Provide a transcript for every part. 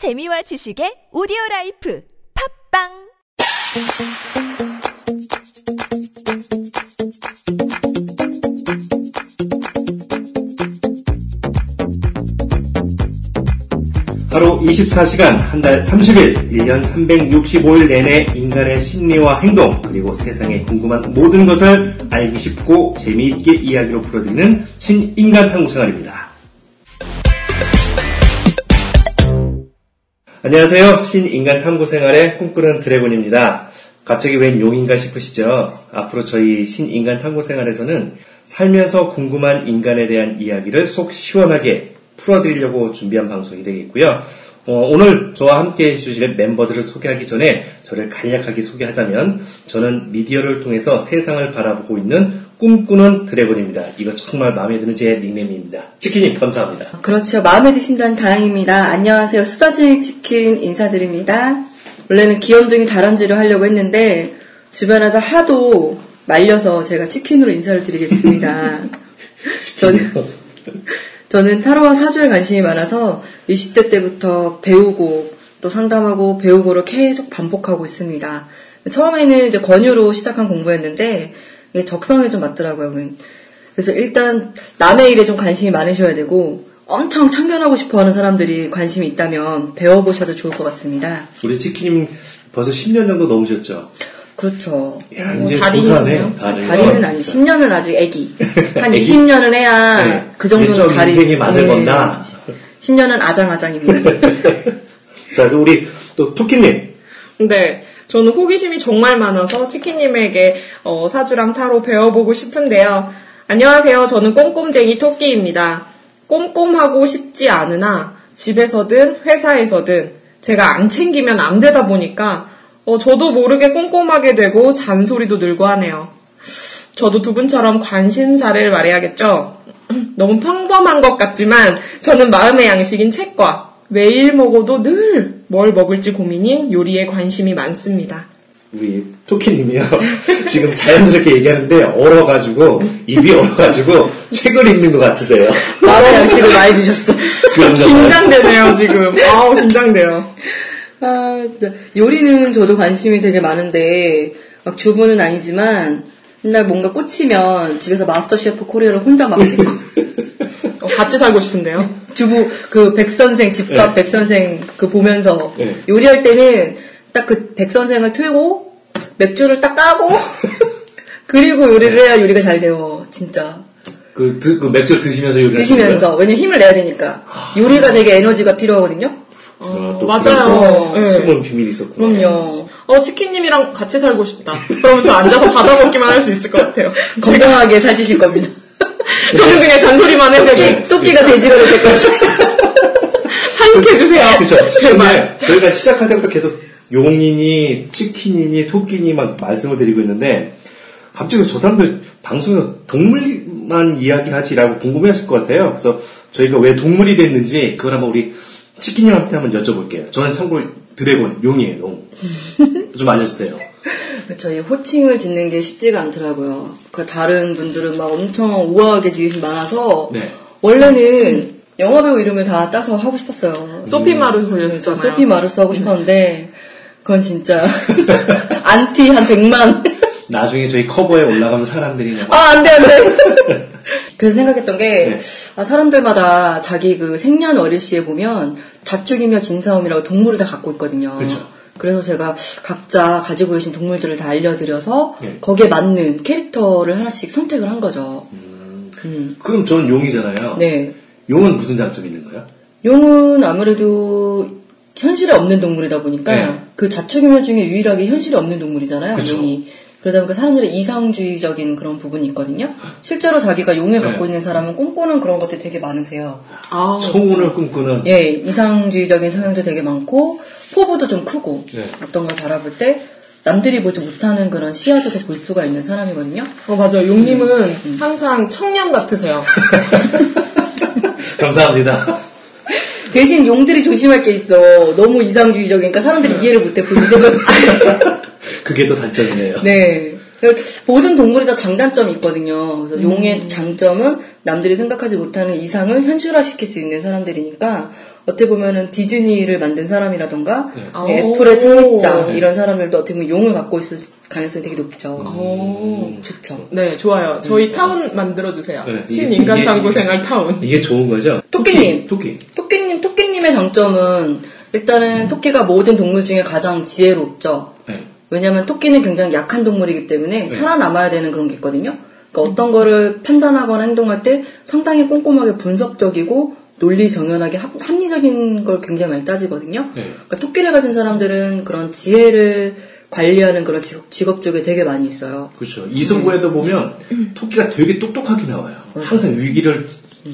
재미와 지식의 오디오 life 팟빵 하루 24시간, 한 달 30일, 1년 365일 내내 인간의 심리와 행동, 그리고 세상에 궁금한 모든 것을 알기 쉽고 재미있게 이야기로 풀어드리는 신인간 탐구 생활입니다. 안녕하세요. 신인간 탐구 생활의 꿈꾸는 드래곤입니다. 갑자기 웬 용인가 싶으시죠? 앞으로 저희 신인간 탐구 생활에서는 살면서 궁금한 인간에 대한 이야기를 속 시원하게 풀어드리려고 준비한 방송이 되겠고요. 어, 오늘 저와 함께 해주실 멤버들을 소개하기 전에 저를 간략하게 소개하자면 저는 미디어를 통해서 세상을 바라보고 있는 꿈꾸는 드래곤입니다. 이거 정말 마음에 드는 제 닉네임입니다. 치킨님 감사합니다. 그렇죠. 마음에 드신다는 다행입니다. 안녕하세요. 수다쟁이 치킨 인사드립니다. 원래는 귀염둥이 다람쥐를 하려고 했는데 주변에서 하도 말려서 제가 치킨으로 인사를 드리겠습니다. 저는 저는 타로와 사주에 관심이 많아서 20대 때부터 배우고 또 상담하고 배우고를 계속 반복하고 있습니다. 처음에는 이제 권유로 시작한 공부였는데 이게 적성에 좀 맞더라고요. 그래서 일단 남의 일에 좀 관심이 많으셔야 되고 엄청 참견하고 싶어 하는 사람들이 관심이 있다면 배워보셔도 좋을 것 같습니다. 우리 치킨님 벌써 10년 정도 넘으셨죠? 그렇죠. 야, 뭐. 고사네, 달인. 달인은 아니, 10년은 아직 애기. 한 애기? 20년은 해야 네. 그 정도는 좀 달인. 인생이 맞을 네. 건다. 10년은 아장아장입니다. 자, 또 우리 또 토끼님. 네. 저는 호기심이 정말 많아서 치킨님에게 어, 사주랑 타로 배워보고 싶은데요. 안녕하세요. 저는 꼼꼼쟁이 토끼입니다. 꼼꼼하고 싶지 않으나 집에서든 회사에서든 제가 안 챙기면 안 되다 보니까 어, 저도 모르게 꼼꼼하게 되고 잔소리도 늘고 하네요. 저도 두 분처럼 관심사를 말해야겠죠? 너무 평범한 것 같지만 저는 마음의 양식인 책과 매일 먹어도 늘 뭘 먹을지 고민인 요리에 관심이 많습니다. 우리 토끼님이요. 지금 자연스럽게 얘기하는데 얼어가지고 입이 얼어가지고 책을 읽는 것 같으세요. 마음의 양식을 많이 드셨어. 긴장되네요, 지금. 아우, 긴장돼요. 아, 네. 요리는 저도 관심이 되게 많은데, 막 주부는 아니지만, 맨날 뭔가 꽂히면 집에서 마스터 셰프 코리아를 혼자 막 찍고, 어, 같이 살고 싶은데요. 주부, 그 백선생, 집밥 네. 백선생 그 보면서, 네. 요리할 때는 딱 그 백선생을 틀고, 맥주를 딱 까고, 그리고 요리를 네. 해야 요리가 잘 돼요. 진짜. 그, 드- 그 맥주 드시면서 요리를 드시면서. 왜냐면 힘을 내야 되니까. 요리가 되게 에너지가 필요하거든요. 아, 또 맞아요. 그런 네. 숨은 비밀이 있었구나. 그럼요. 어, 치킨님이랑 같이 살고 싶다. 그러면 저 앉아서 받아 먹기만 할 수 있을 것 같아요. 건강하게 살지실 겁니다. 저는 그냥 잔소리만 해도 토끼, 토끼가 돼지가 될 때까지. 사육해주세요. 그쵸. 제발. 근데 저희가 시작할 때부터 계속 용이니, 치킨이니, 토끼니 막 말씀을 드리고 있는데, 갑자기 저 사람들 방송에서 동물만 이야기하지라고 궁금해 하실 것 같아요. 그래서 저희가 왜 동물이 됐는지, 그걸 한번 우리 치킨님한테 한번 여쭤볼게요. 저는 참고로 드래곤, 용이에요, 용. 좀 알려주세요. 그렇죠. 이 호칭을 짓는 게 쉽지가 않더라고요. 그 다른 분들은 막 엄청 우아하게 지으신 많아서 네. 원래는 영화배우 이름을 다 따서 하고 싶었어요. 소피 마르소 저 보여줬잖아요. 소피 마르스 하고 싶었는데 그건 진짜 안티 한 100만. 나중에 저희 커버에 올라가면 사람들이 막, 아, 안 돼, 안 돼. 그래서 생각했던 게, 네. 아, 사람들마다 자기 그 생년월일 시에 보면 자축이며 진사오미라고 동물을 다 갖고 있거든요. 그렇죠. 그래서 제가 각자 가지고 계신 동물들을 다 알려드려서 네. 거기에 맞는 캐릭터를 하나씩 선택을 한 거죠. 음. 그럼 저는 용이잖아요. 네. 용은 무슨 장점이 있는 거예요? 용은 아무래도 현실에 없는 동물이다 보니까 네. 그 자축이며 중에 유일하게 현실에 없는 동물이잖아요. 그쵸. 용이. 그러다 보니까 사람들의 이상주의적인 그런 부분이 있거든요. 실제로 자기가 용을 네. 갖고 있는 사람은 꿈꾸는 그런 것들이 되게 많으세요. 아, 청운을 꿈꾸는 예, 이상주의적인 성향도 되게 많고 포부도 좀 크고 네. 어떤 걸 바라볼 때 남들이 보지 못하는 그런 시야도 볼 수가 있는 사람이거든요. 어, 맞아요. 용님은 항상 청년 같으세요. 감사합니다. 대신 용들이 조심할 게 있어. 너무 이상주의적이니까 사람들이 이해를 못해 그게 또 단점이네요. 네. 모든 동물이 다 장단점이 있거든요. 그래서 용의 장점은 남들이 생각하지 못하는 이상을 현실화시킬 수 있는 사람들이니까 어떻게 보면은 디즈니를 만든 사람이라던가 네. 네, 오. 애플의 창립자 네. 이런 사람들도 어떻게 보면 용을 갖고 있을 가능성이 되게 높죠. 오. 좋죠. 네, 좋아요. 저희 타운 만들어주세요. 네, 이게- 신인간 이게- 탐구 생활 타운. 이게 좋은 거죠? 토끼님. 토끼. 토끼님, 토끼님의 장점은 일단은 토끼가 모든 동물 중에 가장 지혜롭죠. 네. 왜냐면 토끼는 굉장히 약한 동물이기 때문에 네. 살아남아야 되는 그런 게 있거든요. 그러니까 어떤 거를 판단하거나 행동할 때 상당히 꼼꼼하게 분석적이고 논리 정연하게 합, 합리적인 걸 굉장히 많이 따지거든요. 네. 그러니까 토끼를 가진 사람들은 그런 지혜를 관리하는 그런 직업, 직업 쪽에 되게 많이 있어요. 그렇죠. 이승구에도 보면 토끼가 되게 똑똑하게 나와요. 항상 위기를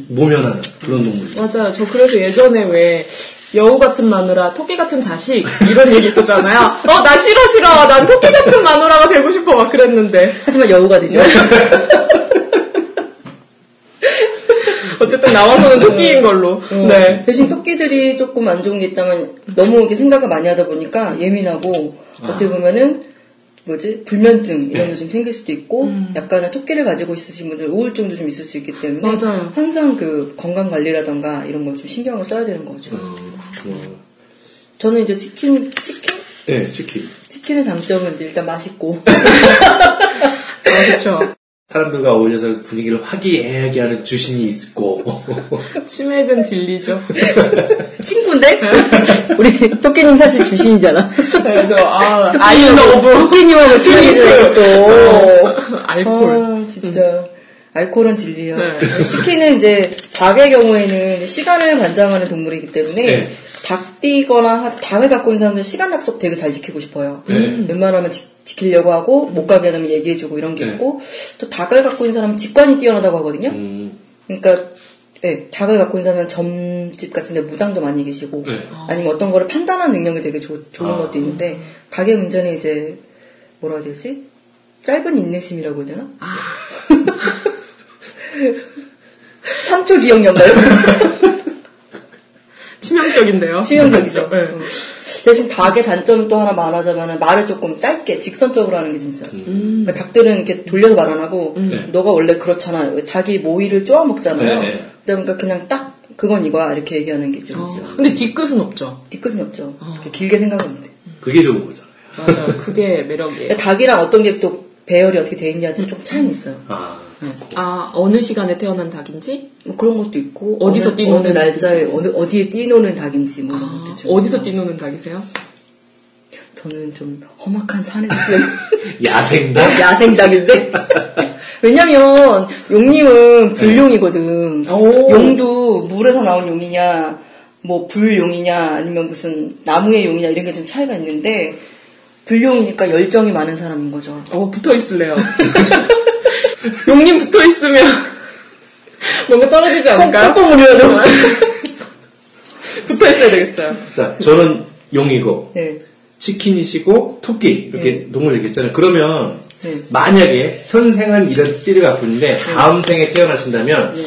모면하는 그런 동물. 맞아요. 저 그래서 예전에 왜 여우 같은 마누라, 토끼 같은 자식 이런 얘기 있었잖아요. 어, 나 싫어 싫어. 난 토끼 같은 마누라가 되고 싶어 막 그랬는데 하지만 여우가 되죠. 어쨌든 나와서는 토끼인 걸로. 네. 대신 토끼들이 조금 안 좋은 게 있다면 너무 이렇게 생각을 많이 하다 보니까 예민하고 어떻게 보면은 뭐지 불면증 이런 네. 게좀 생길 수도 있고 약간의 토끼를 가지고 있으신 분들 우울증도 좀 있을 수 있기 때문에 맞아요. 항상 그 건강 관리라던가 이런 걸 좀 신경을 써야 되는 거죠. 어, 저는 이제 치킨 치킨 네, 치킨. 치킨의 장점은 이제 일단 맛있고 아, 그렇죠. 사람들과 어울려서 분위기를 화기애애하게 하는 주신이 있고. 치맥은 진리죠. 친구인데 우리 토끼님 사실 주신이잖아. 네, 저 아, 아이러브 토끼님하고 친하게 됐어. 알콜. 아, 진짜. 알코올은 진리예요. 네. 치킨은 이제 닭의 경우에는 시간을 관장하는 동물이기 때문에 네. 닭 띠거나 하- 닭을 갖고 있는 사람들은 시간 약속 되게 잘 지키고 싶어요. 네. 웬만하면 지, 키려고 하고 못 가게 되면 얘기해주고 이런 게 네. 있고 또 닭을 갖고 있는 사람은 직관이 뛰어나다고 하거든요. 음, 그러니까 예, 닭을 갖고 있는 사람은 점집 같은데 무당도 많이 계시고 네. 아니면 어떤 거를 판단하는 능력이 되게 좋, 좋은 아. 것도 있는데 닭의 문제는 이제 뭐라 해야 되지? 짧은 인내심이라고 해야 되나? 3초 기억력나요? 치명적인데요. 치명적이죠. 네. 어. 대신 닭의 단점 또 하나 말하자면 말을 조금 짧게 직선적으로 하는 게 좀 있어요. 그러니까 닭들은 이렇게 돌려서 말 안 하고 네. 너가 원래 그렇잖아. 왜 닭이 모이를 쪼아 먹잖아요. 네, 네. 그러니까 그냥 딱 그건 이거야 이렇게 얘기하는 게 좀 있어요. 근데 뒤끝은 없죠. 뒤끝은 없죠. 이렇게 길게 생각하면 돼. 그게 좋은 거잖아요. 맞아요. 그게 매력이에요. 닭이랑 어떤 게 또 배열이 어떻게 돼 있냐도 좀 차이는 있어요. 아, 아, 어느 시간에 태어난 닭인지? 뭐 그런 것도 있고 어디서 어느, 뛰노는 어느 날짜에 어느 어디에 뛰노는 닭인지 뭐 이런 아, 것도 좀 어디서. 뛰노는 닭이세요? 저는 좀 험악한 뛰어서 야생닭? 야생닭인데 왜냐면 용님은 불용이거든. 오. 용도 물에서 나온 용이냐 뭐 불용이냐 아니면 무슨 나무의 용이냐 이런 게 좀 차이가 있는데 불용이니까 열정이 많은 사람인 거죠. 어, 붙어 있을래요. 용님 붙어 있으면 뭔가 떨어지지 않을까요? 꽁꽁 울려도. 붙어 있어야 되겠어요. 자, 저는 용이고, 네. 치킨이시고, 토끼. 이렇게 동물 얘기했잖아요. 그러면, 네. 만약에 현생은 이런 띠를 갖고 있는데, 다음 생에 태어나신다면, 네.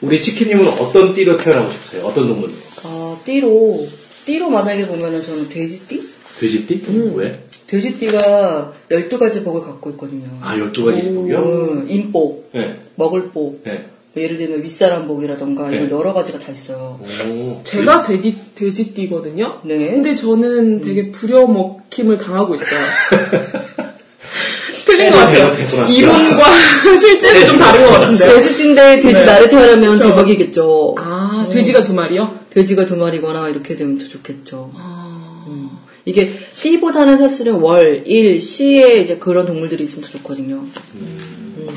우리 치킨님은 어떤 띠로 태어나고 싶으세요? 어떤 동물로? 아, 띠로, 띠로 만약에 보면은 저는 돼지띠? 돼지띠? 왜? 돼지띠가 12가지 복을 갖고 있거든요. 아, 12가지 복이요? 어, 인복, 네. 먹을 복, 네. 뭐 예를 들면 윗사람 복이라던가 이런 네. 여러 가지가 다 있어요. 오. 제가 돼지, 돼지띠거든요? 네. 근데 저는 되게 부려먹힘을 당하고 있어요. 틀린 것 같아요. 이론과 실제는 좀 다른 것 같은데. 돼지띠인데 돼지 네. 날에 태어나면 그렇죠. 대박이겠죠. 아, 돼지가 두 마리요? 돼지가 두 마리거나 이렇게 되면 더 좋겠죠. 아, 음. 이게 띠보다는 사실은 월, 일, 시에 이제 그런 동물들이 있으면 더 좋거든요. 음.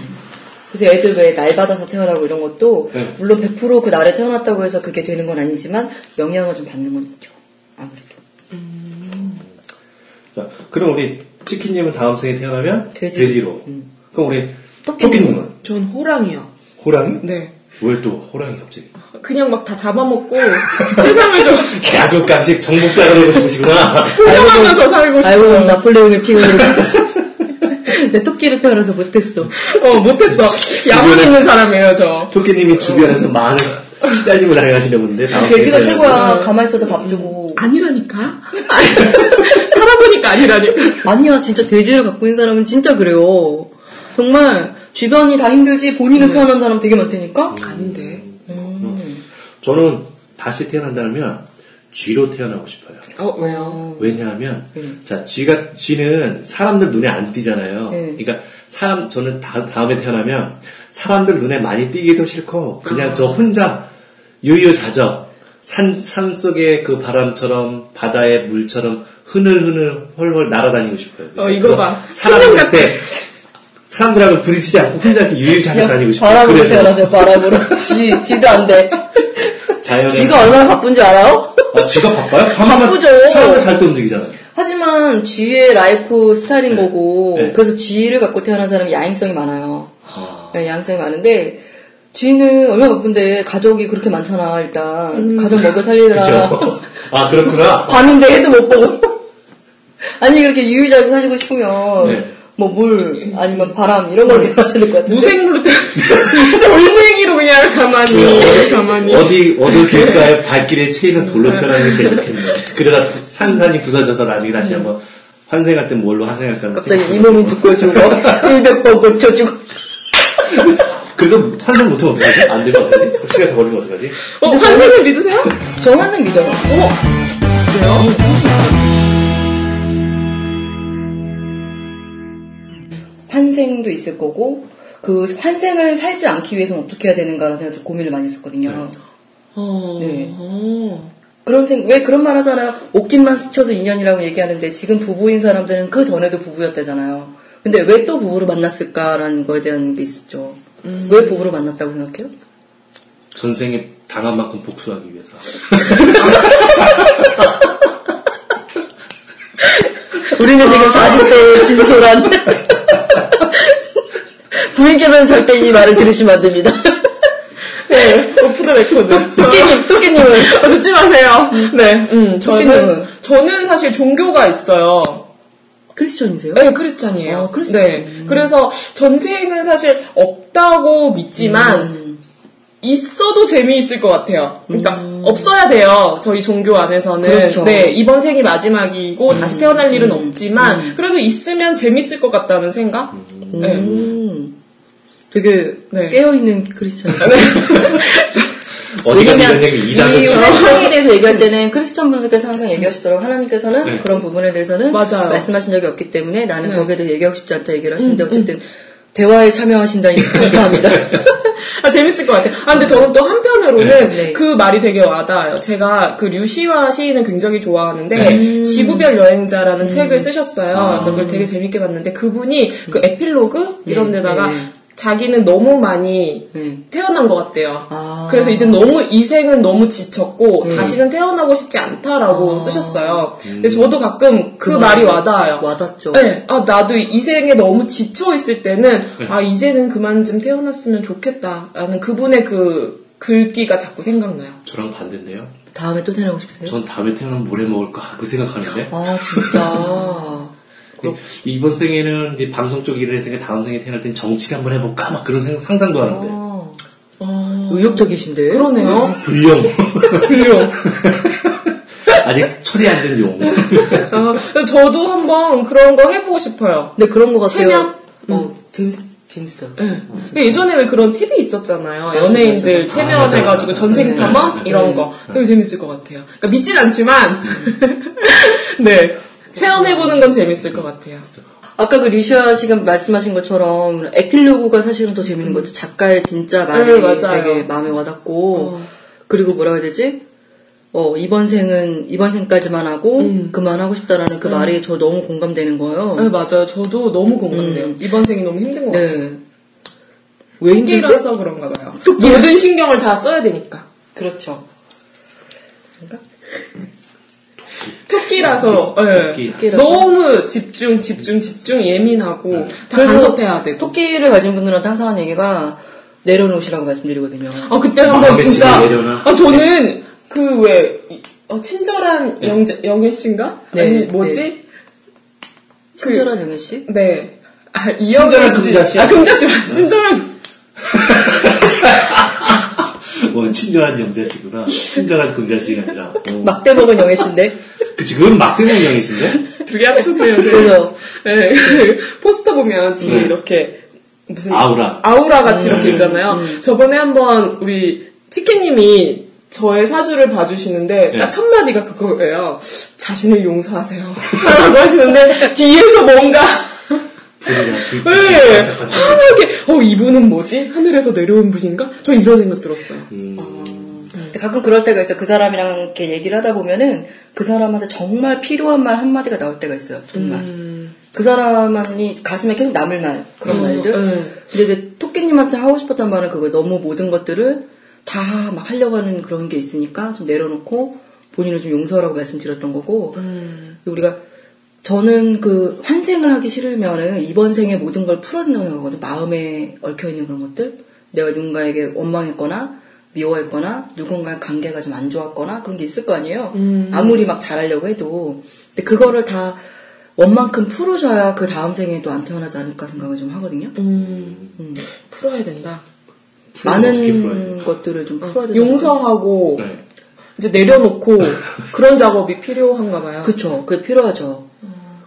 그래서 애들 왜 날 받아서 태어나고 이런 것도 네. 물론 100%그 날에 태어났다고 해서 그게 되는 건 아니지만 영향을 좀 받는 건 있죠. 아무래도. 자, 그럼 우리 치킨님은 다음 생에 태어나면 돼지. 돼지 로. 음. 그럼 우리? 토끼님은 전 호랑이요. 호랑이? 네. 왜 또 호랑이 갑자기? 그냥 막 다 잡아먹고 세상을 좀 야극간식 정복자가 되고 싶으시구나. 훌륭하면서 살고 알고 보면 싶어요. 나폴레옹의 피가 흐르겠어. 내 토끼를 태어나서 못했어. 어, 못했어. 야망 있는 사람이에요, 저. 토끼님이 주변에서 많은 시달림을 당하시는 분인데 다음 돼지가 최고야. 가만히 있어도 밥 주고. 아니라니까? 살아보니까 아니라니까. 아니야, 진짜 돼지를 갖고 있는 사람은 진짜 그래요. 정말 주변이 다 힘들지 본인은 편한 사람 되게 많다니까. 아닌데. 음. 저는 다시 태어난다면 쥐로 태어나고 싶어요. 어, 왜요? 왜냐하면 음. 자 쥐가 쥐는 사람들 눈에 안 띄잖아요. 네. 그러니까 사람 저는 다, 다음에 태어나면 사람들 눈에 많이 띄기도 싫고 그냥 아. 저 혼자 유유자적 산, 산 속의 그 바람처럼 바다의 물처럼 흐늘흐늘 헐헐 날아다니고 싶어요. 어, 이거 봐. 사람한테 사람들하고 부딪히지 않고 혼자 이렇게 유유자적 다니고 싶어요. 바람으로 태어나세요, 바람으로. 쥐, 쥐도 안 돼. 자연에 쥐가 얼마나 바쁜 줄 알아요? 아, 쥐가 바빠요? 바쁘죠. 사람들 잘때 움직이잖아요. 하지만 쥐의 라이프 스타일인 거고, 네. 그래서 쥐를 갖고 태어난 사람이 야행성이 많아요. 아, 네, 야행성이 많은데, 쥐는 얼마나 바쁜데, 가족이 그렇게 많잖아, 일단. 가족 먹여 살리느라. 아 그렇구나. 밤인데 해도 못 보고. 아니, 그렇게 유유자적 사시고 싶으면, 네. 뭐 물, 아니면 바람, 이런 걸로 하셔야 될 것 같은데. 무생물로 태 올챙이로 그냥 가만히, 가만히. 어디 어디 길가에 발길에 채이는 돌로 태어나는 게 제일 좋겠네요. 그러다 산산이 부서져서 나중에 다시 한번 환생할 때 뭘로 환생할까 갑자기 이 몸이 죽어. 100번 고쳐주고. 그래도 환생 못하면 어떡하지? 안 되면 어떡하지? 시간이 더 걸리면 어떡하지? 어, 환생을 믿으세요? 저만은 믿어요. 그래요? 환생도 있을 거고, 그 환생을 살지 않기 위해서는 어떻게 해야 되는가라는 생각 좀 고민을 많이 했었거든요. 어, 네. 어. 그런 생, 왜 그런 말 하잖아요. 옷깃만 스쳐도 인연이라고 얘기하는데 지금 부부인 사람들은 그 전에도 부부였다잖아요. 근데 왜 또 부부로 만났을까라는 거에 대한 게 있었죠. 왜 부부로 만났다고 생각해요? 전생에 당한 만큼 복수하기 위해서. 우리는 지금 40대의 진솔한 부인께서는 절대 이 말을 들으시면 안 됩니다. 네, off the record. 토끼님, 토끼님은 어, 듣지 마세요. 네, 음, 저는, 토끼님은? 저는 사실 종교가 있어요. 크리스천이세요? 네, 크리스찬이에요. 어, 크리스찬. 네. 그래서 전생은 사실 없다고 믿지만, 음. 있어도 재미있을 것 같아요. 그러니까 없어야 돼요. 저희 종교 안에서는. 그렇죠. 네, 이번 생이 마지막이고 다시 태어날 일은 없지만 그래도 있으면 재밌을 것 같다는 생각? 네. 음. 되게 네. 깨어있는 크리스천이에요. 어디가 왜냐면 이 환상에 대해서 얘기할 때는 크리스천 분들께서 항상 얘기하시더라고 하나님께서는 네. 그런 부분에 대해서는 맞아요. 말씀하신 적이 없기 때문에 나는 네. 거기에 대해서 얘기하고 싶지 않다 얘기를 하시는데 어쨌든 대화에 참여하신다니 감사합니다. 아, 재밌을 것 같아요. 아, 근데 저는 또 한편으로는 네. 그 말이 되게 와닿아요. 제가 그 류시와 시인을 굉장히 좋아하는데, 네. 지구별 여행자라는 책을 쓰셨어요. 아. 그래서 그걸 되게 재밌게 봤는데, 그분이 그 에필로그? 이런 네, 데다가 네. 자기는 너무 많이 네. 태어난 것 같대요. 아. 그래서 이제 너무 이 생은 너무 지쳤고 네. 다시는 태어나고 싶지 않다라고 아. 쓰셨어요. 근데 저도 가끔 그, 그 말이 와닿아요. 와닿죠. 네, 아 나도 이 생에 너무 지쳐 있을 때는 아 이제는 그만 좀 태어났으면 좋겠다라는 그분의 그 글귀가 자꾸 생각나요. 저랑 반대인데요. 다음에 또 태어나고 싶으세요? 전 다음에 태어나면 뭘 해 먹을까 그 생각하는데 아 진짜. 그 이번 생에는 이제 방송 쪽 일을 했으니까 다음 생에 태어날 땐 정치를 한번 해볼까 막 그런 생- 상상도 하는데 아, 의욕적이신데. 그러네요. 불용 불용. 아직 처리 안 된 용. 어, 그래서 저도 한번 그런 거 해보고 싶어요. 근데 그런 거 같아요. 체면? 어 재밌 재밌어요. 네. 예전에 왜 그런 TV 있었잖아요. 맞아, 연예인들 맞아. 체면해가지고 아. 전생 네. 탐험 이런 네. 거 되게 재밌을 것 같아요. 그러니까 믿진 않지만 네 체험해보는 건 재밌을 것 같아요. 아까 그 리샤 씨가 말씀하신 것처럼 에필로그가 사실은 더 재밌는 것 같아요. 작가의 진짜 말이 네. 되게 마음에 와닿고 어. 그리고 뭐라 해야 되지? 어 이번 생은 이번 생까지만 하고 음. 그만하고 싶다라는 그 말이 저 너무 공감되는 거예요. 네 맞아요. 저도 너무 공감돼요. 음. 이번 생이 너무 힘든 것 같아요. 네. 왜 힘들죠? 토끼라서 그런가 봐요. 모든 신경을 다 써야 되니까. 그렇죠. 토끼라서 예. 토끼. 너무 집중 집중 집중 예민하고 다 그래서 간섭해야 되고. 토끼를 가진 분들한테 항상 하는 얘기가 내려놓으시라고 말씀드리거든요. 아 그때 한번 마음의 진짜 내려놔. 아 저는 그왜 친절한 영재 영애 씨인가 네, 아니 뭐지 친절한 영애 씨? 네. 아, 친절한 이영애 씨. 금자 씨야? 아, 금자 씨. 맞아. 친절한. 어, 친절한 영자씨구나. 친절한 금자씨가 아니라. 어. 막대 먹은 영애 씨인데. 그 지금 막대는 영이신데? 되게 합쳤네요. 그래서 네. 그 포스터 보면 뒤에 네. 이렇게 무슨 아우라. 아우라 같이 음. 이렇게 있잖아요. 저번에 한번 우리 치킨님이 저의 사주를 봐주시는데 네. 딱첫 마디가 그거예요. 자신을 용서하세요. 라고 하시는데 뒤에서 뭔가 네. 환하게 어 이분은 뭐지? 하늘에서 내려온 분인가? 저 이런 생각 들었어요. 음, 근데 가끔 그럴 때가 있어요. 그 사람이랑 이렇게 얘기를 하다 보면은 그 사람한테 정말 필요한 말 한마디가 나올 때가 있어요. 정말. 음. 그 사람이 가슴에 계속 남을 말, 그런 음, 말들. 네. 근데 이제 토끼님한테 하고 싶었던 말은 그거 너무 모든 것들을 다 막 하려고 하는 그런 게 있으니까 좀 내려놓고 본인을 좀 용서하라고 말씀드렸던 거고. 음. 우리가 저는 그 환생을 하기 싫으면은 이번 생에 모든 걸 풀어야 된다고 생각하거든요. 마음에 얽혀있는 그런 것들. 내가 누군가에게 원망했거나 미워했거나 누군가의 관계가 좀 안 좋았거나 그런 게 있을 거 아니에요. 음. 아무리 막 잘하려고 해도. 근데 그거를 다 원만큼 풀으셔야 그 다음 생에도 안 태어나지 않을까 생각을 좀 하거든요. 음, 음. 풀어야 된다. 많은? 것들을 좀 풀어야 되는 용서하고 네. 이제 내려놓고 그런 작업이 필요한가 봐요. 그쵸. 그게 필요하죠.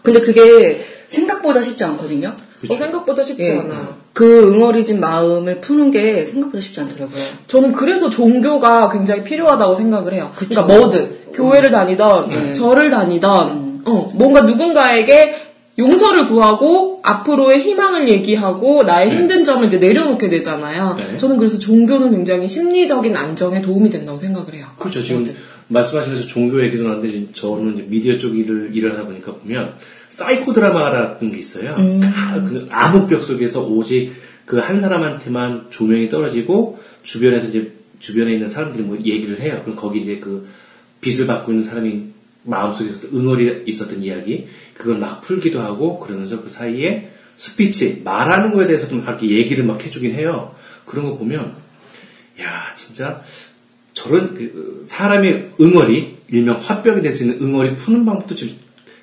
근데 그게 생각보다 쉽지 않거든요. 어, 생각보다 쉽지 예. 않아요. 그 응어리진 마음을 푸는 게 생각보다 쉽지 않더라고요. 저는 그래서 종교가 굉장히 필요하다고 생각을 해요. 그쵸. 그러니까 뭐든 교회를 다니던 네. 절을 다니던 음. 어, 뭔가 누군가에게 용서를 구하고 앞으로의 희망을 얘기하고 나의 네. 힘든 점을 이제 내려놓게 되잖아요. 네. 저는 그래서 종교는 굉장히 심리적인 안정에 도움이 된다고 생각을 해요. 그렇죠. 지금 말씀하시면서 종교 얘기도 나는데 저는 이제 미디어 쪽 일을, 일을 하다 보니까 보면 사이코 드라마라는 게 있어요. 아, 그 암흑벽 속에서 오직 그 한 사람한테만 조명이 떨어지고 주변에서 이제 주변에 있는 사람들이 뭐 얘기를 해요. 그럼 거기 이제 그 빛을 받고 있는 사람이 마음속에서 응어리 있었던 이야기 그걸 막 풀기도 하고 그러면서 그 사이에 스피치 말하는 거에 대해서도 막 이렇게 얘기를 막 해주긴 해요. 그런 거 보면 야 진짜 저런 그 사람의 응어리 일명 화병이 될 수 있는 응어리 푸는 방법도 지금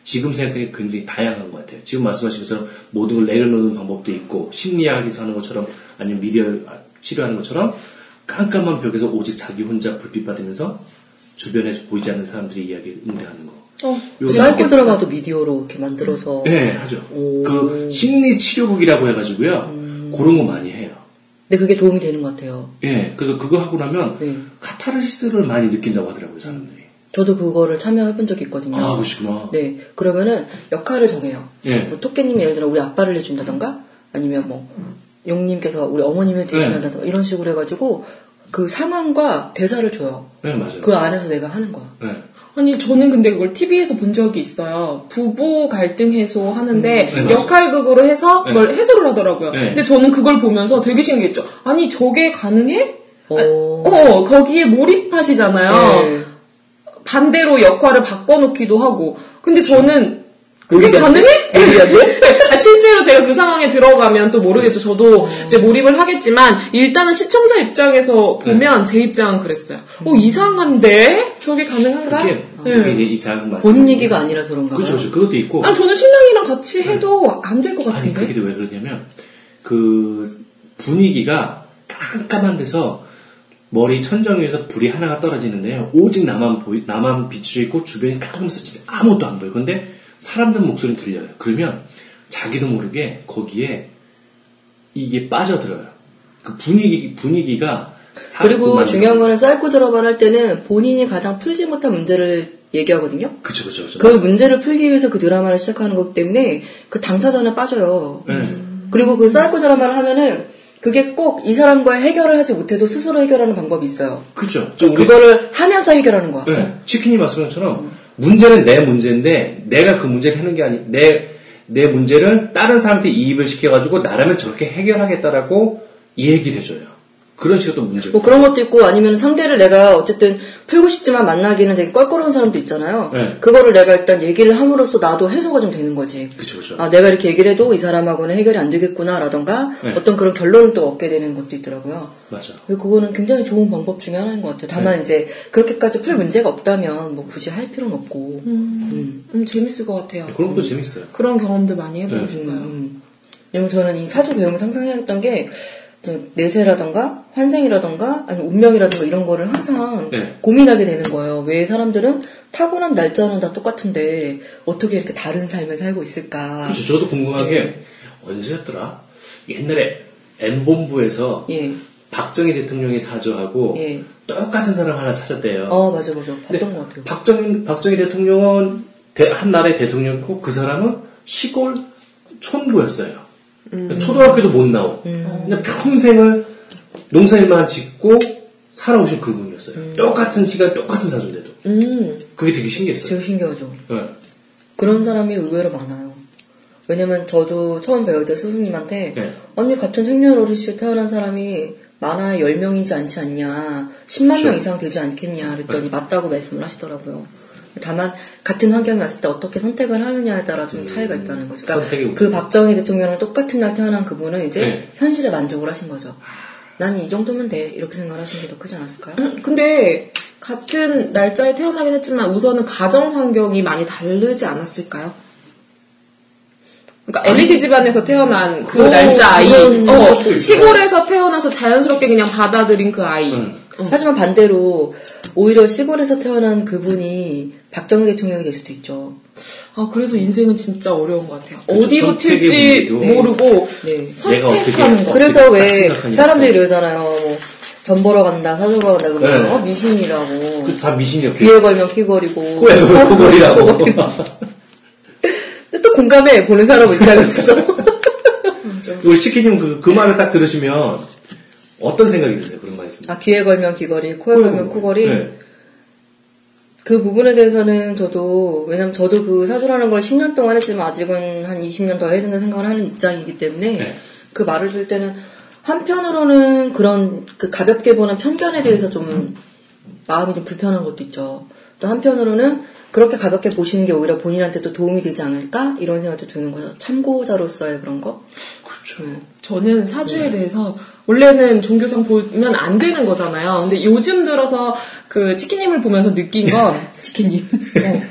지금 생각하니 굉장히 다양한 것 같아요. 지금 말씀하신 것처럼 모든 걸 내려놓는 방법도 있고 심리학에서 하는 것처럼 아니면 미디어 치료하는 것처럼 깜깜한 벽에서 오직 자기 혼자 불빛 받으면서 주변에서 보이지 않는 사람들의 이야기에 응대하는 거. 어, 요 사이코 드라마도 미디어로 이렇게 만들어서 네, 하죠. 오. 그 심리 치료극이라고 해가지고요. 그런 거 많이 해요. 근데 그게 도움이 되는 것 같아요. 예, 그래서 그거 하고 나면 네. 카타르시스를 많이 느낀다고 하더라고요, 사람들이. 저도 그거를 참여해본 적이 있거든요. 아, 그러시구나. 네. 그러면은 역할을 정해요. 예. 뭐 토끼님이 예를 들어 우리 아빠를 해준다던가 아니면 뭐 용님께서 우리 어머님을 대신한다던가 이런 식으로 해가지고 그 상황과 대사를 줘요. 네, 맞아요. 그 안에서 내가 하는 거야. 네. 아니 저는 근데 그걸 TV에서 본 적이 있어요. 부부 갈등 해소 하는데 네, 맞아요. 역할극으로 해서 그걸 해소를 하더라고요. 네. 근데 저는 그걸 보면서 되게 신기했죠. 아니 저게 가능해? 어. 어 거기에 몰입하시잖아요. 네. 반대로 역할을 바꿔놓기도 하고. 근데 저는 그게? 가능해? 돼? 아, 실제로 제가 그 상황에 들어가면 또 모르겠죠. 저도 이제 몰입을 하겠지만 일단은 시청자 입장에서 보면 제 입장은 그랬어요. 어 이상한데 저게 가능한가? 그게, 네. 그게 이제 이 작은 말씀. 본인 얘기가 아니라서 그런가. 그렇죠, 그렇죠. 그것도 있고. 아 저는 신랑이랑 같이 해도 안될것 아니, 같은데. 그게 왜 그러냐면, 그, 분위기가 깜깜한 데서 머리 천정 위에서 불이 하나가 떨어지는데요. 오직 나만 보이, 나만 비추어 있고 주변이 깜깜해서 진짜 아무것도 안 보여. 근데 사람들 목소리는 들려요. 그러면 자기도 모르게 거기에 이게 빠져들어요. 그 분위기, 분위기가 그리고 중요한 거는 사이코 드라마를 할 때는 본인이 가장 풀지 못한 문제를 얘기하거든요. 그쵸, 그쵸, 그쵸. 그 문제를 풀기 위해서 그 드라마를 시작하는 거기 때문에 그 당사자는 빠져요. 네. 그리고 그 사이코 드라마를 하면은 그게 꼭 이 사람과의 해결을 하지 못해도 스스로 해결하는 방법이 있어요. 우리- 그거를 하면서 해결하는 거야. 네. 치킨이 말씀한 것처럼 문제는 내 문제인데 내가 그 문제를 하는 게 아니 내, 내 문제를 다른 사람한테 이입을 시켜가지고 나라면 저렇게 해결하겠다라고 얘기를 해줘요. 그런 식으로 또 문제가. 뭐 그런 것도 있고 아니면 상대를 내가 어쨌든 풀고 싶지만 만나기는 되게 껄끄러운 사람도 있잖아요. 네. 그거를 내가 일단 얘기를 함으로써 나도 해소가 좀 되는 거지. 그쵸, 그쵸. 아, 내가 이렇게 얘기를 해도 이 사람하고는 해결이 안 되겠구나라던가 네. 어떤 그런 결론을 또 얻게 되는 것도 있더라고요. 맞아. 그거는 굉장히 좋은 방법 중에 하나인 것 같아요. 다만 네. 이제 그렇게까지 풀 문제가 없다면 뭐 굳이 할 필요는 없고. 음. 음, 재밌을 것 같아요. 그런 것도 재밌어요. 그런 경험들 많이 해보고 네. 싶어요. 음. 왜냐면 저는 이 사주 항상 생각했던 게, 저 내세라던가, 환생이라던가, 아니 운명이라던가 이런 거를 항상 네. 고민하게 되는 거예요. 왜 사람들은 타고난 날짜는 다 똑같은데, 어떻게 이렇게 다른 삶을 살고 있을까. 그쵸. 저도 궁금한 게 언제였더라? 옛날에 M본부에서 예. 박정희 대통령이 사주하고 예. 똑같은 사람 하나 찾았대요. 어, 맞아, 맞아. 봤던 것 같아요. 박정희, 박정희 대통령은 대- 한 나라의 대통령이고 그 사람은 시골 촌부였어요. 초등학교도 못 나오고 그냥 평생을 농사일만 짓고 살아오신 그분이었어요. 똑같은 시간, 똑같은 사주인데도. 음, 그게 되게 신기했어요. 되게 신기하죠. 네. 그런 사람이 의외로 많아요. 왜냐면 저도 처음 배울 때 스승님한테 네. 아니 같은 생년월일 시에 태어난 사람이 많아야 10명이지 않지 않냐 10만 명 그렇죠. 이상 되지 않겠냐 그랬더니 네. 맞다고 말씀을 하시더라고요. 다만 같은 환경에 왔을 때 어떻게 선택을 하느냐에 따라 좀 차이가 있다는 거죠. 음. 선택이 그러니까 그 박정희 대통령이랑 똑같은 날 태어난 그분은 이제 네. 현실에 만족을 하신 거죠. 나는 이 정도면 돼 이렇게 생각하신 게더 크지 않았을까요? 음, 근데 같은 날짜에 태어나긴 했지만 우선은 가정 환경이 많이 다르지 않았을까요? 그러니까 엘리트 집안에서 태어난 그 그건- 날짜 아이, 어, 있어요. 시골에서 태어나서 자연스럽게 그냥 받아들인 그 아이. 음. 하지만 반대로 오히려 시골에서 태어난 그분이 박정희 대통령이 될 수도 있죠. 아 그래서 인생은 진짜 어려운 것 같아요. 그쵸, 어디로 선택의 튈지 문제도. 모르고 네. 내가 어떻게 선택하는 거. 그래서 딱 왜. 사람들이 이러잖아요. 뭐, 전 보러 간다, 사주 보러 간다 그러면 네. 어, 미신이라고. 그다 미신이었고. 귀에 걸면 귀걸이고. 코에 걸면 코걸이라고. 근데 또 공감해 보는 사람은 입장에서. 우리 치킨님 그, 그 말을 딱 들으시면 어떤 생각이 드세요? 그런 말 있으면. 아 귀에 걸면 귀걸이, 코에 걸면 코걸이. 네. 그 부분에 대해서는 저도 왜냐면 저도 그 사주라는 걸 10년 동안 했지만 아직은 한 20년 더 해야 된다는 생각을 하는 입장이기 때문에 네. 그 말을 들 때는 한편으로는 그런 그 가볍게 보는 편견에 대해서 좀 마음이 좀 불편한 것도 있죠. 또 한편으로는 그렇게 가볍게 보시는 게 오히려 본인한테 도 도움이 되지 않을까 이런 생각도 드는 거죠. 참고자로서의 그런 거. 그렇죠. 음. 저는 사주에 대해서 원래는 종교상 보면 안 되는 거잖아요. 근데 요즘 들어서 그 치킨님을 보면서 느낀 건 치킨님 어,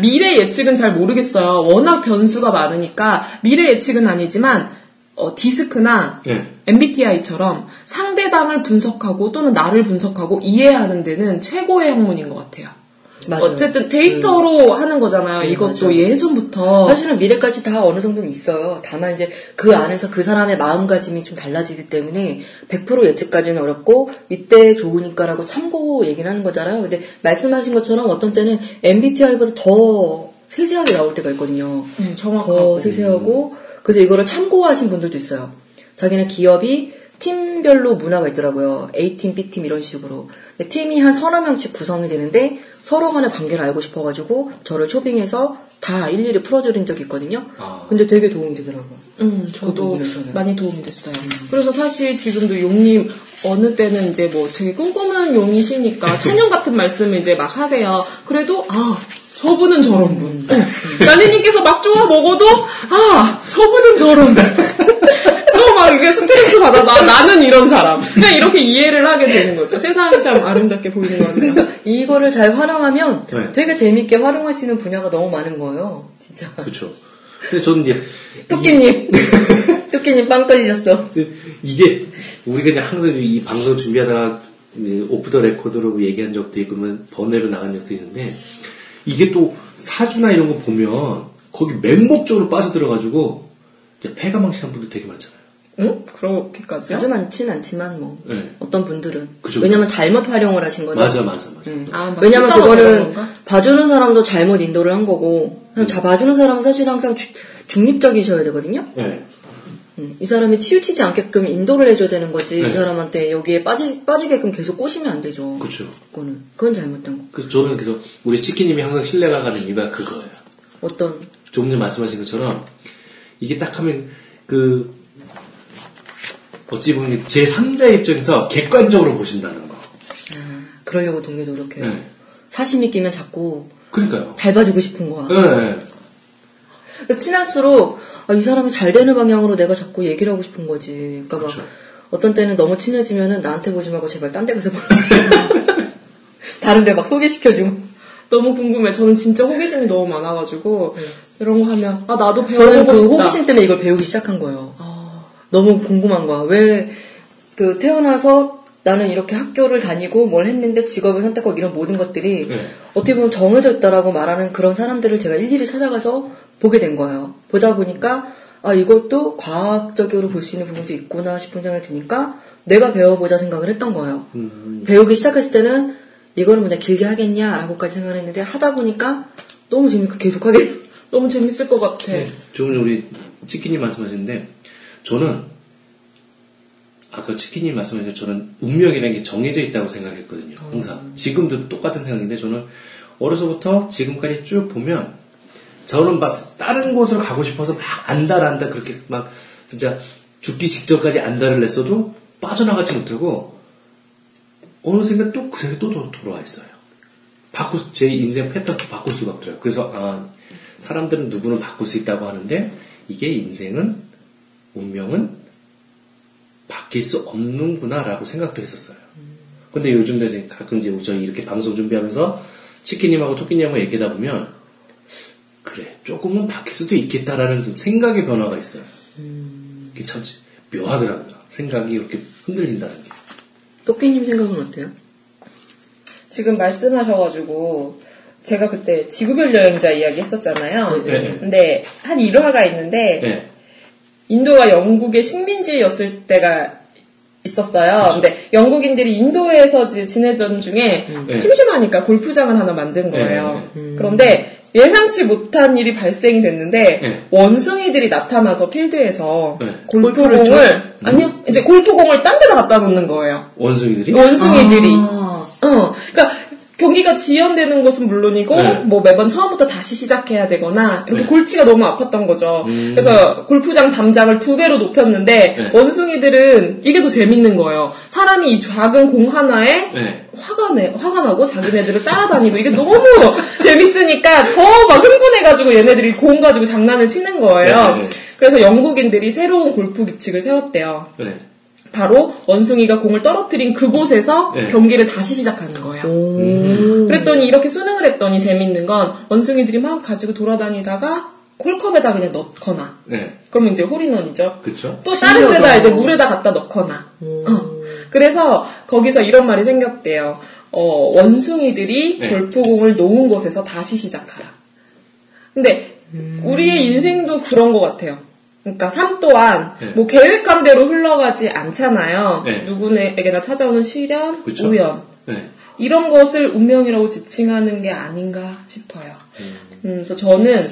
미래 예측은 잘 모르겠어요. 워낙 변수가 많으니까 미래 예측은 아니지만 어, 디스크나 네. MBTI처럼 상대방을 분석하고 또는 나를 분석하고 이해하는 데는 최고의 학문인 것 같아요. 맞아요. 어쨌든 데이터로 하는 거잖아요. 네, 이것도 맞아요. 예전부터. 사실은 미래까지 다 어느 정도는 있어요. 다만 이제 그 안에서 그 사람의 마음가짐이 좀 달라지기 때문에 100% 예측까지는 어렵고 이때 좋으니까라고 참고 얘기를 하는 거잖아요. 근데 말씀하신 것처럼 어떤 때는 MBTI보다 더 세세하게 나올 때가 있거든요. 네, 더 정확하고. 세세하고 그래서 이거를 참고하신 분들도 있어요. 자기네 기업이 팀별로 문화가 있더라고요. A팀, B팀 이런 식으로. 팀이 한 서너 명씩 구성이 되는데 서로 간의 관계를 알고 싶어가지고 저를 초빙해서 다 일일이 풀어드린 적이 있거든요. 아. 근데 되게 도움이 되더라고요. 음, 그 저도 부분에서는. 많이 도움이 됐어요. 그래서 사실 지금도 용님 어느 때는 이제 뭐 되게 꿈꾸는 용이시니까 청년 같은 말씀을 이제 막 하세요. 그래도 아 저분은 저런 분. 어. 나니님께서 막 좋아 먹어도 아 저분은 저런 분. 저막 이게 스트레스 받아 나 나는 이런 사람. 그냥 이렇게 이해를 하게 되는 거죠. 세상이 참 아름답게 보이는 것 같아요. 이거를 잘 활용하면 네. 되게 재밌게 활용할 수 있는 분야가 너무 많은 거예요. 진짜. 그렇죠. 근데 저는 이제 토끼님. 토끼님 빵 터지셨어. 근데 이게 우리가 그냥 항상 이 방송 준비하다가 오프 더 레코드로 얘기한 적도 있고 그러면 번외로 나간 적도 있는데 이게 또 사주나 이런 거 보면 거기 맹목적으로 빠져들어가지고 이제 폐가망신한 분들 되게 많잖아요. 응? 그렇게까지요? 아주 많진 않지만 뭐 네. 어떤 분들은 그죠. 왜냐면 잘못 활용을 하신 거죠. 맞아, 맞아, 맞아. 네. 아, 막 왜냐면 그거는? 봐주는 사람도 잘못 인도를 한 거고 그냥 자 봐주는 사람은 사실 항상 주- 중립적이셔야 되거든요. 네. 음, 이 사람이 치우치지 않게끔 인도를 해줘야 되는 거지 네. 이 사람한테 여기에 빠지 빠지게끔 계속 꼬시면 안 되죠. 그렇죠. 그거는 그건 잘못된 거. 그래서 저는 그래서 우리 치키님이 항상 신뢰가 가는 이유가 그거예요. 어떤 조금 전에 말씀하신 것처럼 이게 딱 하면 그 어찌 보면 제 3자 입장에서 객관적으로 보신다는 거. 아, 그러려고 되게 노력해요. 네. 사심이 끼면 자꾸 그러니까요. 잘 봐주고 싶은 거야. 네. 그러니까 친할수록 아, 이 사람이 잘 되는 방향으로 내가 자꾸 얘기를 하고 싶은 거지. 그러니까 막 그렇죠. 어떤 때는 너무 친해지면은 나한테 보지 말고 제발 딴 데 가서 보라. 다른 데 막 소개시켜주고. 너무 궁금해. 저는 진짜 호기심이 너무 많아가지고 이런 거 하면 아 나도 네. 저는 그 싶다. 호기심 때문에 이걸 배우기 시작한 거예요. 아, 너무 궁금한 거야. 왜 그 태어나서 나는 이렇게 학교를 다니고 뭘 했는데 직업을 선택하고 이런 모든 것들이 네. 어떻게 보면 정해져 있다라고 말하는 그런 사람들을 제가 일일이 찾아가서 보게 된 거예요. 보다 보니까 아 이것도 과학적으로 볼 수 있는 부분도 있구나 싶은 생각이 드니까 내가 배워보자 생각을 했던 거예요. 음, 배우기 시작했을 때는 이거는 그냥 길게 하겠냐라고까지 생각을 했는데 하다 보니까 너무 재밌고 계속 하게 너무 재밌을 것 같아. 조금 전에 우리 치킨님 말씀하셨는데 저는 아까 치킨님 말씀하신 저는 운명이라는 게 정해져 있다고 생각했거든요. 항상 지금도 똑같은 생각인데 저는 어려서부터 지금까지 쭉 보면 저는 막 다른 곳으로 가고 싶어서 막 안달안달 그렇게 막 진짜 죽기 직전까지 안달을 냈어도 빠져나가지 못하고 어느샌가 또 그 생각이 또 도- 돌아와 있어요. 바꿀 수- 제 인생 패턴 바꿀 수가 없더라고요. 그래서 아 사람들은 누구는 바꿀 수 있다고 하는데 이게 인생은 운명은 바뀔 수 없는구나라고 생각도 했었어요. 근데 요즘 도 이제 가끔 이제 저희 이렇게 방송 준비하면서 치킨님하고 토끼님하고 얘기하다 보면 그래 조금은 바뀔 수도 있겠다라는 좀 생각의 변화가 있어요. 이게 참 묘하더라고요. 생각이 이렇게 흔들린다는 게. 토끼님 생각은 어때요? 지금 말씀하셔가지고 제가 그때 지구별 여행자 이야기 했었잖아요. 네, 네. 근데 한 일화가 있는데 네. 인도가 영국의 식민지였을 때가 있었어요. 그쵸. 근데 영국인들이 인도에서 지- 지내던 중에 네. 심심하니까 골프장을 하나 만든 거예요. 네, 그런데 예상치 못한 일이 발생이 됐는데 네. 원숭이들이 나타나서 필드에서 네. 골프를 골프공을 아니요 이제 골프공을 딴 데다 갖다 놓는 거예요. 원숭이들이 원숭이들이 아, 어, 그러니까 경기가 지연되는 것은 물론이고 네. 뭐 매번 처음부터 다시 시작해야 되거나 이렇게 네. 골치가 너무 아팠던 거죠. 음. 그래서 골프장 담장을 두 배로 높였는데 네. 원숭이들은 이게 더 재밌는 거예요. 사람이 이 작은 공 하나에 네. 화가 내 화가 나고 자기네들을 따라다니고 이게 너무 재밌으니까 더 막 흥분해가지고 얘네들이 공 가지고 장난을 치는 거예요. 네, 네, 네. 그래서 영국인들이 새로운 골프 규칙을 세웠대요. 네. 바로 원숭이가 공을 떨어뜨린 그곳에서 네. 경기를 다시 시작하는 거예요. 오. 그랬더니 이렇게 수능을 했더니 재밌는 건 원숭이들이 막 가지고 돌아다니다가 홀컵에다 그냥 넣거나 네. 그러면 이제 홀인원이죠. 그쵸? 또 다른 데다 신기하다. 이제 물에다 갖다 넣거나. 어. 그래서 거기서 이런 말이 생겼대요. 어, 원숭이들이 네. 골프공을 놓은 곳에서 다시 시작하라. 근데 우리의 인생도 그런 것 같아요. 그러니까 삶 또한 네. 뭐 계획한 대로 흘러가지 않잖아요. 네. 누구에게나 찾아오는 시련, 그쵸? 우연 네. 이런 것을 운명이라고 지칭하는 게 아닌가 싶어요. 음, 그래서 저는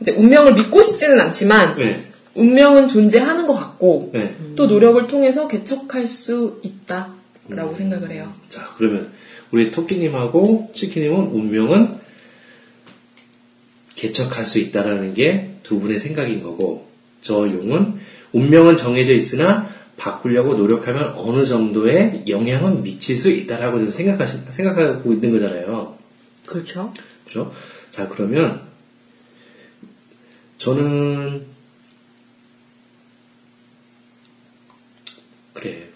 이제 운명을 믿고 싶지는 않지만 네. 운명은 존재하는 것 같고 네. 또 노력을 통해서 개척할 수 있다라고 생각을 해요. 자, 그러면 우리 토끼님하고 치키님은 운명은 개척할 수 있다라는 게 두 분의 생각인 거고, 저 용은 운명은 정해져 있으나 바꾸려고 노력하면 어느 정도의 영향은 미칠 수 있다라고 지금 생각하시, 생각하고 있는 거잖아요. 그렇죠. 그죠? 자, 그러면 저는 그래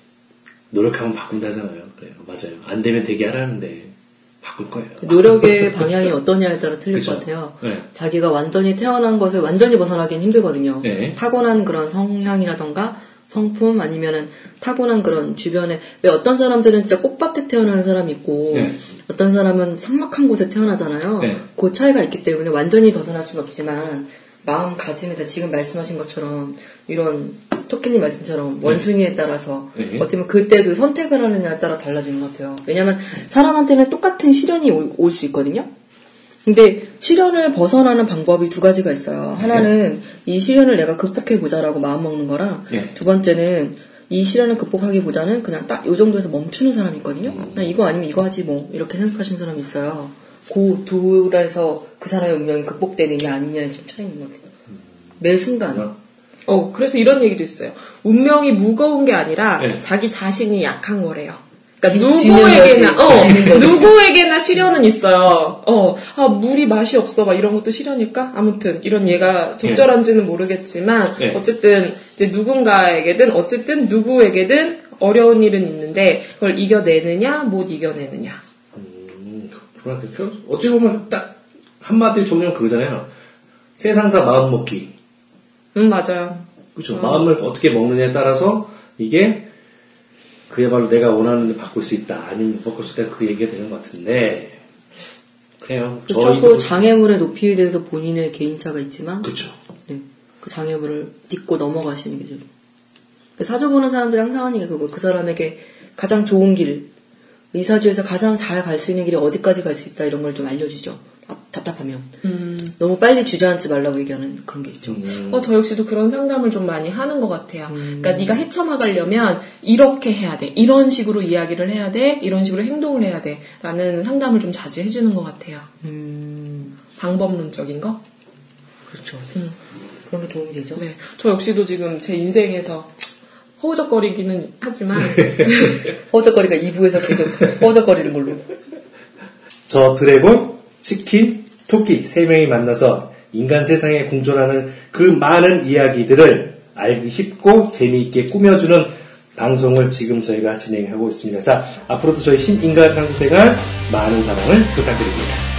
노력하면 바꾼다잖아요. 그래요, 맞아요. 안 되면 되게 하라는데 바꿀 거예요. 노력의 방향이 어떠냐에 따라 틀릴 그쵸? 것 같아요. 네. 자기가 완전히 태어난 것을 완전히 벗어나기는 힘들거든요. 네. 타고난 그런 성향이라던가 성품 아니면은 타고난 그런 주변에 왜 어떤 사람들은 진짜 꽃밭에 태어나는 사람이 있고 네. 어떤 사람은 삭막한 곳에 태어나잖아요. 네. 그 차이가 있기 때문에 완전히 벗어날 수는 없지만 마음가짐에다 지금 말씀하신 것처럼 이런 토끼님 말씀처럼 원숭이에 따라서 네. 어떻게 보면 그때 그 선택을 하느냐에 따라 달라지는 것 같아요. 왜냐하면 사람한테는 똑같은 시련이 올 수 있거든요. 근데 시련을 벗어나는 방법이 두 가지가 있어요. 하나는 이 시련을 내가 극복해 보자라고 마음 먹는 거랑 네. 두 번째는 이 시련을 극복하기보다는 그냥 딱 요 정도에서 멈추는 사람이 있거든요. 그냥 이거 아니면 이거 하지 뭐 이렇게 생각하시는 사람이 있어요. 그 둘에서 그 사람의 운명이 극복되느냐 아니냐의 좀 차이인 것 같아요. 매 순간. 어, 그래서 이런 얘기도 있어요. 운명이 무거운 게 아니라 네. 자기 자신이 약한 거래요. 그러니까 누구에게나. 어. 누구에게나 시련은 있어요. 어, 아, 물이 맛이 없어. 막 이런 것도 시련일까? 아무튼, 이런 예가 적절한지는 모르겠지만, 네. 어쨌든, 이제 누군가에게든, 어쨌든 누구에게든 어려운 일은 있는데, 그걸 이겨내느냐, 못 이겨내느냐. 음. 그래서 어찌 보면 딱 한마디로 정리하면 그거잖아요. 세상사 마음 먹기. 음, 맞아요. 그죠? 마음을 어떻게 먹느냐에 따라서 이게 그야말로 내가 원하는 데 바꿀 수 있다. 아니면 못 바꿀 수 있다. 그 얘기가 되는 것 같은데. 그래요. 그렇죠. 그 장애물의 높이에 대해서 본인의 개인차가 있지만 그쵸. 네, 그 장애물을 딛고 넘어가시는 게 제일. 사주 보는 사람들이 항상 하는 게 그거. 그 사람에게 가장 좋은 길, 이 사주에서 가장 잘 갈 수 있는 길이 어디까지 갈 수 있다 이런 걸 좀 알려주죠. 답- 답답하면. 너무 빨리 주저앉지 말라고 얘기하는 그런 게 있죠. 어, 저 역시도 그런 상담을 좀 많이 하는 것 같아요. 그러니까 네가 헤쳐나가려면 이렇게 해야 돼. 이런 식으로 이야기를 해야 돼. 이런 식으로 행동을 해야 돼. 라는 상담을 좀 자주 해주는 것 같아요. 음, 방법론적인 거? 그렇죠. 그런 게 도움이 되죠. 네. 저 역시도 지금 제 인생에서 허우적거리기는 하지만 허우적거리가 2부에서 계속 허우적거리는 걸로. 저 드래곤, 치킨, 토끼 세 명이 만나서 인간 세상에 공존하는 그 많은 이야기들을 알기 쉽고 재미있게 꾸며주는 방송을 지금 저희가 진행하고 있습니다. 자, 앞으로도 저희 신인간 탐구생활 많은 사랑을 부탁드립니다.